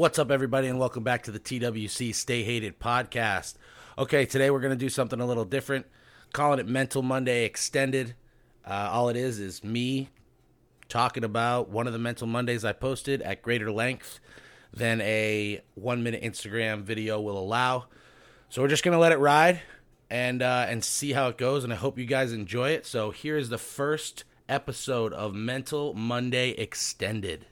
What's up, everybody, and welcome back to the TWC Stay Hated podcast. Okay, today we're going to do something a little different, calling it Mental Monday Extended. Uh, all it is is me talking about one of the Mental Mondays I posted at greater length than a one minute Instagram video will allow. So we're just going to let it ride and uh, and see how it goes, and I hope you guys enjoy it. So here is the first episode of Mental Monday Extended.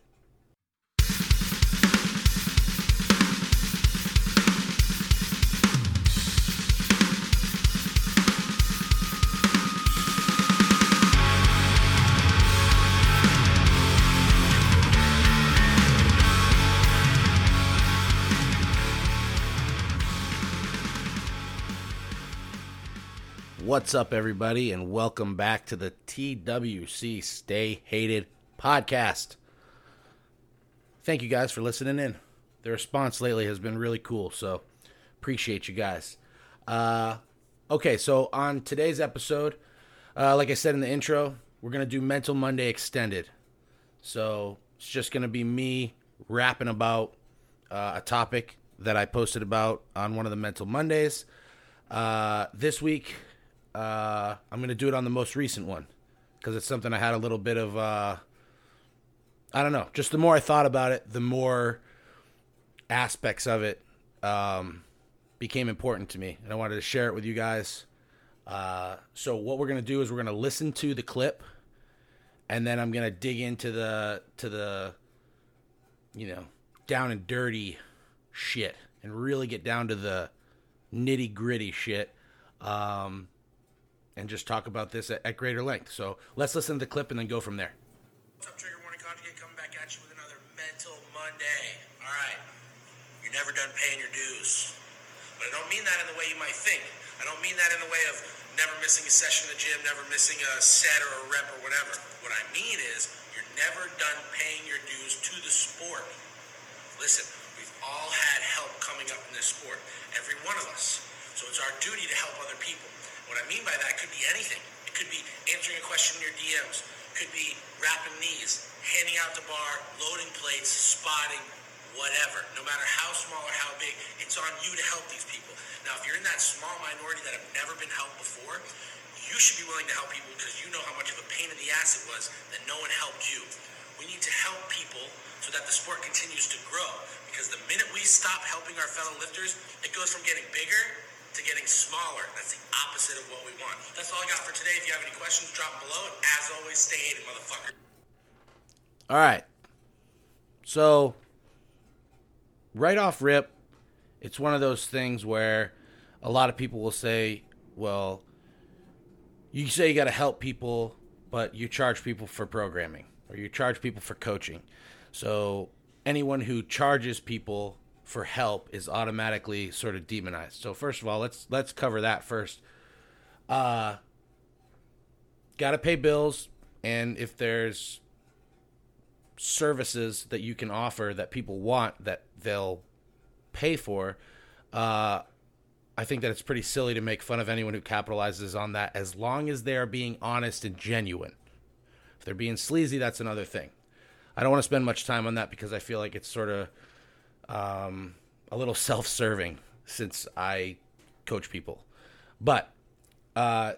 What's up, everybody, and welcome back to the TWC Stay Hated podcast. Thank you guys for listening in. The response lately has been really cool, so appreciate you guys. Uh, okay, so on today's episode, uh, like I said in the intro, we're going to do Mental Monday Extended. So it's just going to be me rapping about uh, a topic that I posted about on one of the Mental Mondays. Uh, this week, uh, I'm going to do it on the most recent one because it's something I had a little bit of. Uh, I don't know. Just the more I thought about it, the more aspects of it um, became important to me, and I wanted to share it with you guys. Uh, so what we're going to do is we're going to listen to the clip, and then I'm going to dig into the to the, you know, down and dirty shit, and really get down to the nitty gritty shit. Um, and just talk about this at, at greater length. So let's listen to the clip and then go from there. What's up, Trigger Warning Conjugate? Coming back at you with another Mental Monday. All right. You're never done paying your dues. But I don't mean that in the way you might think. I don't mean that in the way of never missing a session in the gym, never missing a set or a rep or whatever. What I mean is you're never done paying your dues to the sport. Listen, we've all had help coming up in this sport. Every one of us. So it's our duty to help other people. What I mean by that could be anything. It could be answering a question in your DMs, could be wrapping knees, handing out the bar, loading plates, spotting, whatever. No matter how small or how big, it's on you to help these people. Now, if you're in that small minority that have never been helped before, you should be willing to help people because you know how much of a pain in the ass it was that no one helped you. We need to help people so that the sport continues to grow. Because the minute we stop helping our fellow lifters, it goes from getting bigger to getting smaller. That's the opposite of what we want. That's all I got for today. If you have any questions, drop them below. As always, stay hated, motherfucker. All right. So, right off rip, it's one of those things where a lot of people will say, well, you say you got to help people, but you charge people for programming or you charge people for coaching. So, anyone who charges people for help is automatically sort of demonized. So first of all, let's let's cover that first. Uh got to pay bills and if there's services that you can offer that people want that they'll pay for, uh I think that it's pretty silly to make fun of anyone who capitalizes on that as long as they are being honest and genuine. If they're being sleazy, that's another thing. I don't want to spend much time on that because I feel like it's sort of um, a little self-serving since I coach people. But uh,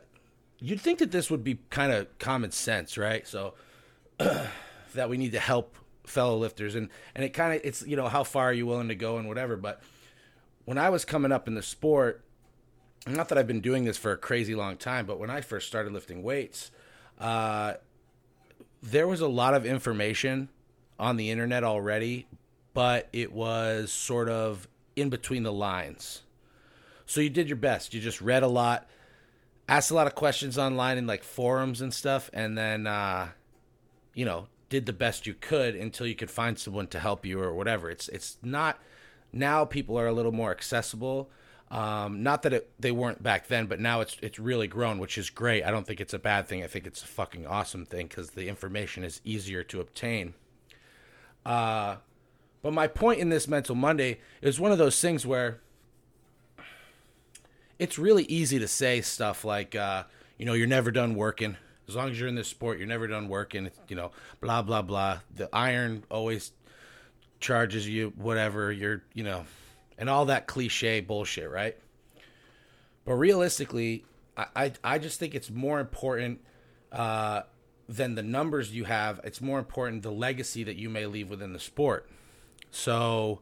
you'd think that this would be kind of common sense, right? So that we need to help fellow lifters, and and it kind of it's you know how far are you willing to go and whatever. But when I was coming up in the sport, not that I've been doing this for a crazy long time, but when I first started lifting weights, uh, there was a lot of information on the internet already but it was sort of in between the lines. So you did your best. You just read a lot, asked a lot of questions online in like forums and stuff, and then, uh, you know, did the best you could until you could find someone to help you or whatever. It's it's not now. People are a little more accessible. Um, not that it, they weren't back then, but now it's it's really grown, which is great. I don't think it's a bad thing. I think it's a fucking awesome thing because the information is easier to obtain. Uh, but my point in this Mental Monday is one of those things where it's really easy to say stuff like, uh, you know, you're never done working. As long as you're in this sport, you're never done working. You know, blah blah blah. The iron always charges you whatever you're you know and all that cliche bullshit right but realistically i i, I just think it's more important uh, than the numbers you have it's more important the legacy that you may leave within the sport so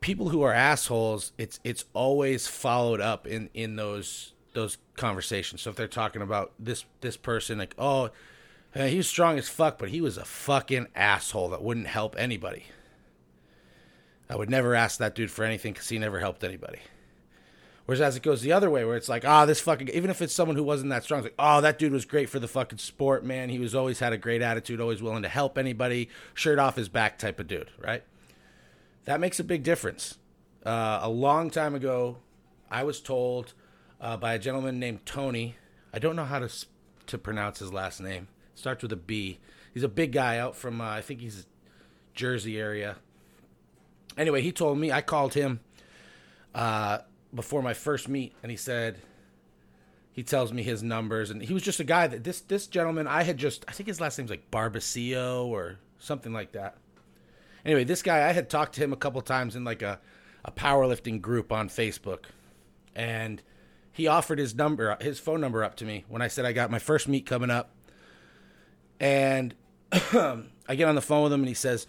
people who are assholes it's it's always followed up in in those those conversations so if they're talking about this this person like oh he was strong as fuck, but he was a fucking asshole that wouldn't help anybody. I would never ask that dude for anything because he never helped anybody. Whereas as it goes the other way, where it's like, ah, oh, this fucking, even if it's someone who wasn't that strong, it's like, oh, that dude was great for the fucking sport, man. He was always had a great attitude, always willing to help anybody, shirt off his back type of dude, right? That makes a big difference. Uh, a long time ago, I was told uh, by a gentleman named Tony. I don't know how to to pronounce his last name. Starts with a B. He's a big guy out from uh, I think he's Jersey area. Anyway, he told me I called him uh, before my first meet, and he said he tells me his numbers, and he was just a guy that this this gentleman I had just I think his last name's like Barbacio or something like that. Anyway, this guy I had talked to him a couple times in like a a powerlifting group on Facebook, and he offered his number his phone number up to me when I said I got my first meet coming up and I get on the phone with him and he says,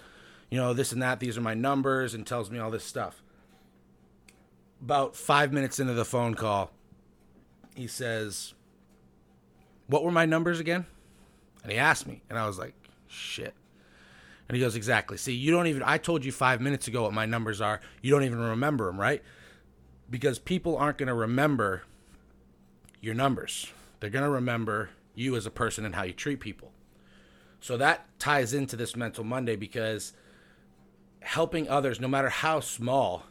you know, this and that, these are my numbers, and tells me all this stuff. About five minutes into the phone call, he says, What were my numbers again? And he asked me, and I was like, Shit. And he goes, Exactly. See, you don't even, I told you five minutes ago what my numbers are. You don't even remember them, right? Because people aren't going to remember your numbers. They're going to remember you as a person and how you treat people. So that ties into this mental Monday because helping others, no matter how small,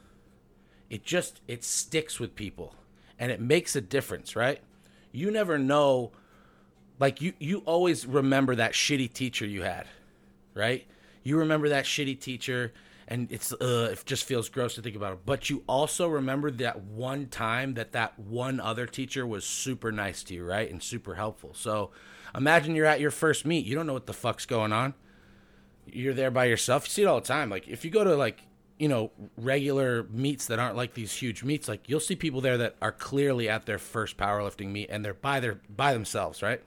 it just it sticks with people and it makes a difference, right? You never know like you you always remember that shitty teacher you had, right? You remember that shitty teacher and it's uh, it just feels gross to think about it. But you also remember that one time that that one other teacher was super nice to you, right, and super helpful. So Imagine you're at your first meet. You don't know what the fuck's going on. You're there by yourself. You see it all the time. Like if you go to like you know regular meets that aren't like these huge meets, like you'll see people there that are clearly at their first powerlifting meet and they're by their by themselves, right?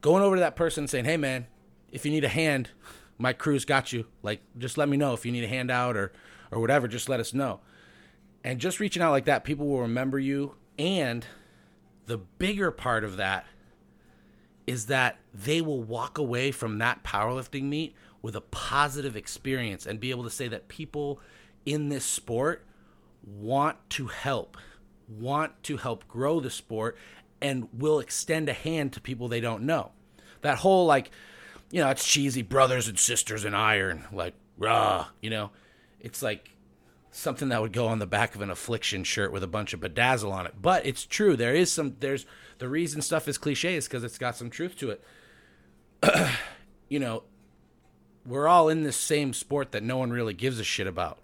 Going over to that person saying, "Hey man, if you need a hand, my crew's got you. Like just let me know if you need a handout or or whatever. Just let us know." And just reaching out like that, people will remember you. And the bigger part of that is that they will walk away from that powerlifting meet with a positive experience and be able to say that people in this sport want to help, want to help grow the sport, and will extend a hand to people they don't know. That whole, like, you know, it's cheesy brothers and sisters in iron, like, rah, you know, it's like something that would go on the back of an affliction shirt with a bunch of bedazzle on it. But it's true. There is some, there's, the reason stuff is cliche is because it's got some truth to it. you know, we're all in this same sport that no one really gives a shit about.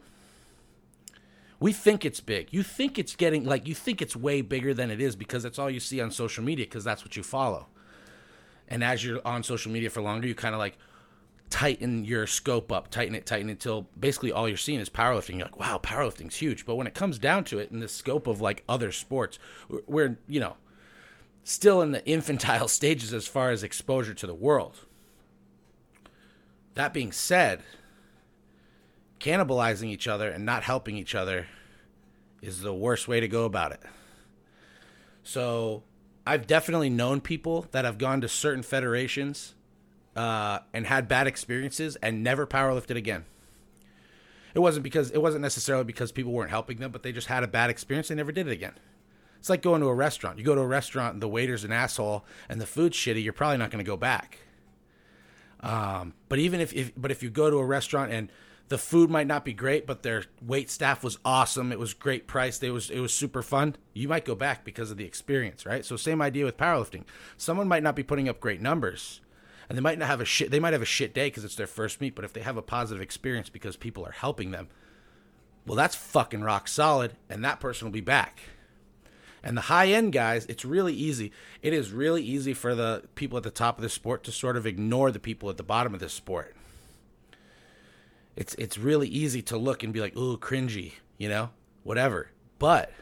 We think it's big. You think it's getting like you think it's way bigger than it is because that's all you see on social media because that's what you follow. And as you're on social media for longer, you kind of like tighten your scope up, tighten it, tighten it until basically all you're seeing is powerlifting. You're like, wow, powerlifting's huge. But when it comes down to it in the scope of like other sports, we're you know, still in the infantile stages as far as exposure to the world. That being said, cannibalizing each other and not helping each other is the worst way to go about it. So, I've definitely known people that have gone to certain federations uh, and had bad experiences and never powerlifted again. It wasn't because it wasn't necessarily because people weren't helping them, but they just had a bad experience They never did it again. It's like going to a restaurant. You go to a restaurant and the waiter's an asshole and the food's shitty, you're probably not going to go back. Um, but even if, if, but if you go to a restaurant and the food might not be great, but their wait staff was awesome, it was great price, it was it was super fun, you might go back because of the experience, right? So same idea with powerlifting. Someone might not be putting up great numbers, and they might not have a shit. They might have a shit day because it's their first meet, but if they have a positive experience because people are helping them, well, that's fucking rock solid, and that person will be back. And the high end guys, it's really easy. It is really easy for the people at the top of the sport to sort of ignore the people at the bottom of the sport. it's it's really easy to look and be like, "Ooh, cringy," you know? Whatever. But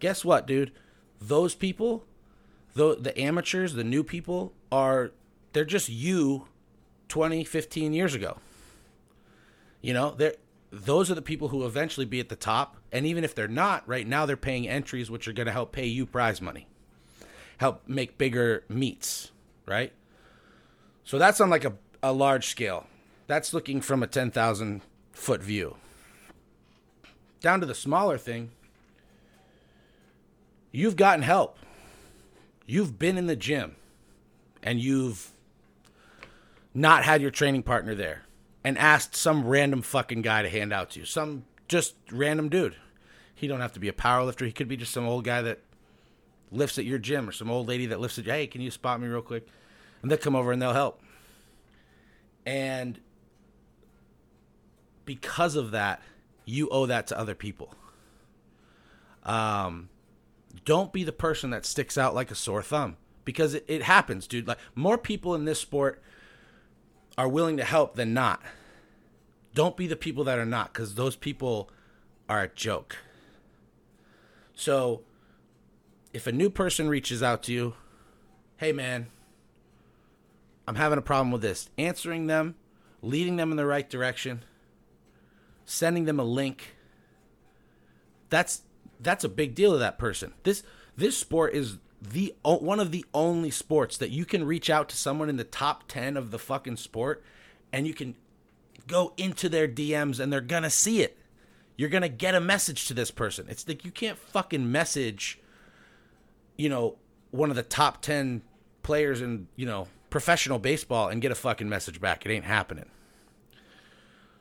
guess what, dude? Those people, the the amateurs, the new people are they're just you 20, 15 years ago. You know, they're those are the people who eventually be at the top. And even if they're not, right now they're paying entries which are going to help pay you prize money. Help make bigger meets, right? So that's on like a, a large scale. That's looking from a 10,000 foot view. Down to the smaller thing, you've gotten help. You've been in the gym and you've not had your training partner there and asked some random fucking guy to hand out to you. Some just random dude. He don't have to be a power lifter. He could be just some old guy that lifts at your gym or some old lady that lifts at. Hey, can you spot me real quick? And they'll come over and they'll help. And because of that, you owe that to other people. Um, don't be the person that sticks out like a sore thumb because it, it happens, dude. Like more people in this sport are willing to help than not. Don't be the people that are not because those people are a joke. So, if a new person reaches out to you, hey man, I'm having a problem with this, answering them, leading them in the right direction, sending them a link, that's that's a big deal to that person. This this sport is the one of the only sports that you can reach out to someone in the top 10 of the fucking sport and you can go into their DMs and they're going to see it. You're to get a message to this person. It's like you can't fucking message you know one of the top 10 players in, you know, professional baseball and get a fucking message back. It ain't happening.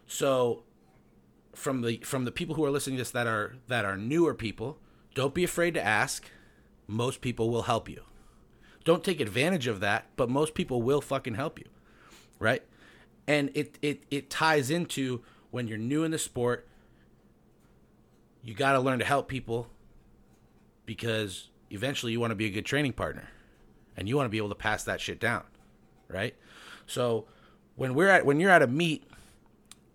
So from the from the people who are listening to this that are that are newer people, don't be afraid to ask most people will help you. Don't take advantage of that, but most people will fucking help you. Right? And it it it ties into when you're new in the sport, you got to learn to help people because eventually you want to be a good training partner and you want to be able to pass that shit down, right? So when we're at when you're at a meet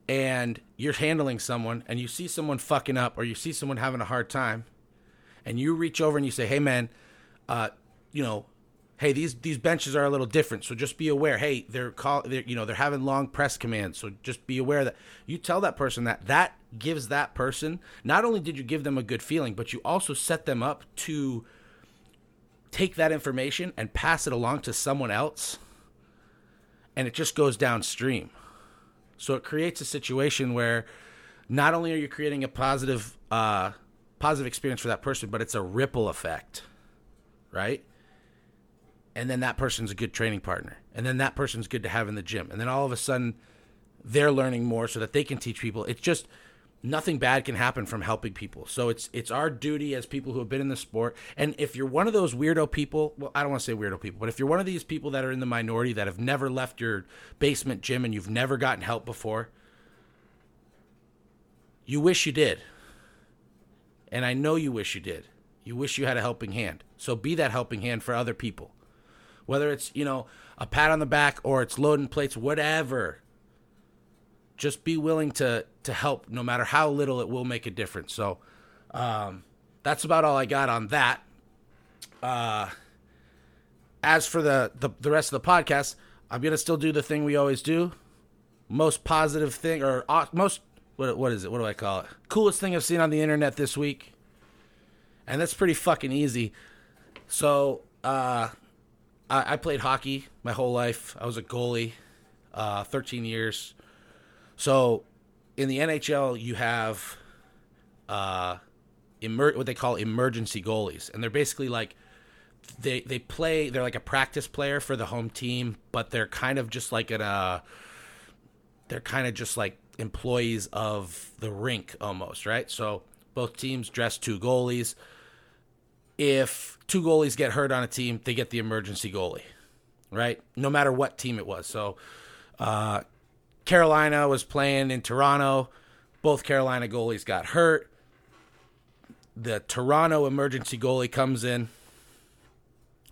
and you're handling someone and you see someone fucking up or you see someone having a hard time, and you reach over and you say, "Hey, man, uh, you know, hey, these these benches are a little different, so just be aware. Hey, they're call, they're, you know, they're having long press commands, so just be aware that you tell that person that that gives that person not only did you give them a good feeling, but you also set them up to take that information and pass it along to someone else, and it just goes downstream. So it creates a situation where not only are you creating a positive uh, positive experience for that person, but it's a ripple effect, right? And then that person's a good training partner. And then that person's good to have in the gym. And then all of a sudden they're learning more so that they can teach people. It's just nothing bad can happen from helping people. So it's it's our duty as people who have been in the sport. And if you're one of those weirdo people, well, I don't want to say weirdo people, but if you're one of these people that are in the minority that have never left your basement gym and you've never gotten help before, you wish you did and I know you wish you did. You wish you had a helping hand. So be that helping hand for other people. Whether it's, you know, a pat on the back or it's loading plates, whatever. Just be willing to to help no matter how little it will make a difference. So um, that's about all I got on that. Uh, as for the, the the rest of the podcast, I'm gonna still do the thing we always do. Most positive thing or uh, most what what is it? What do I call it? Coolest thing I've seen on the internet this week, and that's pretty fucking easy. So uh, I, I, played hockey my whole life. I was a goalie, uh, 13 years. So in the NHL, you have uh, emer- what they call emergency goalies, and they're basically like they they play. They're like a practice player for the home team, but they're kind of just like in a. They're kind of just like employees of the rink almost, right? So both teams dress two goalies. If two goalies get hurt on a team, they get the emergency goalie, right? No matter what team it was. So uh, Carolina was playing in Toronto. Both Carolina goalies got hurt. The Toronto emergency goalie comes in.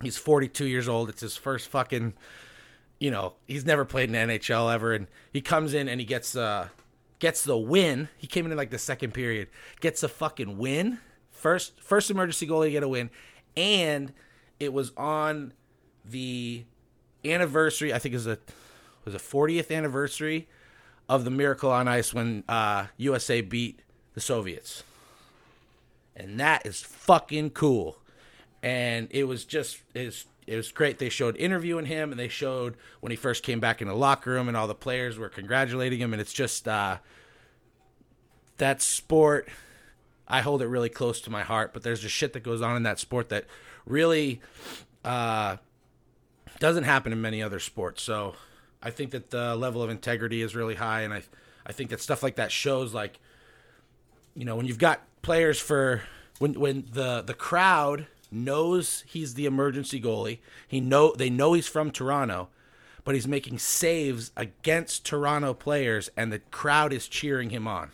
He's 42 years old. It's his first fucking you know, he's never played in NHL ever, and he comes in and he gets uh, gets the win. He came in in like the second period, gets a fucking win. First first emergency goalie to get a win, and it was on the anniversary. I think it was a was the 40th anniversary of the Miracle on Ice when uh, USA beat the Soviets, and that is fucking cool. And it was just it was, it was great. They showed interviewing him, and they showed when he first came back in the locker room, and all the players were congratulating him. And it's just uh, that sport. I hold it really close to my heart, but there's just shit that goes on in that sport that really uh, doesn't happen in many other sports. So I think that the level of integrity is really high, and I I think that stuff like that shows like you know when you've got players for when when the the crowd knows he's the emergency goalie. He know they know he's from Toronto, but he's making saves against Toronto players, and the crowd is cheering him on.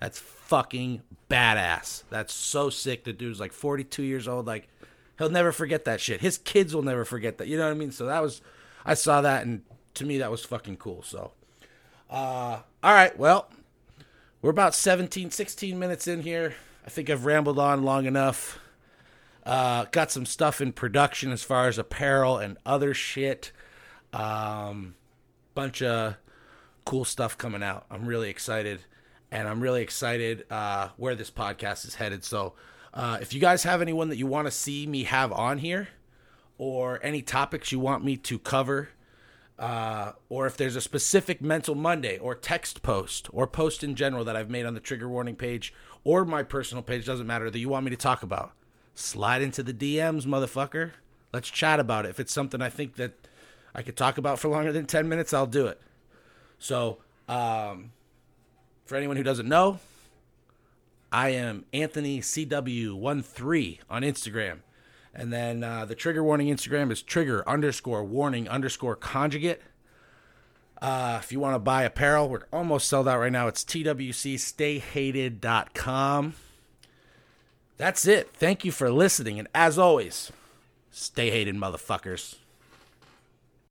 That's fucking badass. That's so sick. The dude's like 42 years old. Like he'll never forget that shit. His kids will never forget that. You know what I mean? So that was, I saw that, and to me that was fucking cool. So, uh, all right, well, we're about 17, 16 minutes in here. I think I've rambled on long enough. Uh, got some stuff in production as far as apparel and other shit. Um, bunch of cool stuff coming out. I'm really excited, and I'm really excited uh, where this podcast is headed. So, uh, if you guys have anyone that you want to see me have on here, or any topics you want me to cover, uh, or if there's a specific Mental Monday or text post or post in general that I've made on the trigger warning page or my personal page, doesn't matter, that you want me to talk about, slide into the DMs, motherfucker. Let's chat about it. If it's something I think that I could talk about for longer than 10 minutes, I'll do it. So, um, for anyone who doesn't know, I am Anthony CW13 on Instagram. And then uh, the trigger warning Instagram is trigger underscore warning underscore conjugate. Uh, if you want to buy apparel, we're almost sold out right now. It's twcstayhated.com. That's it. Thank you for listening. And as always, stay hated, motherfuckers.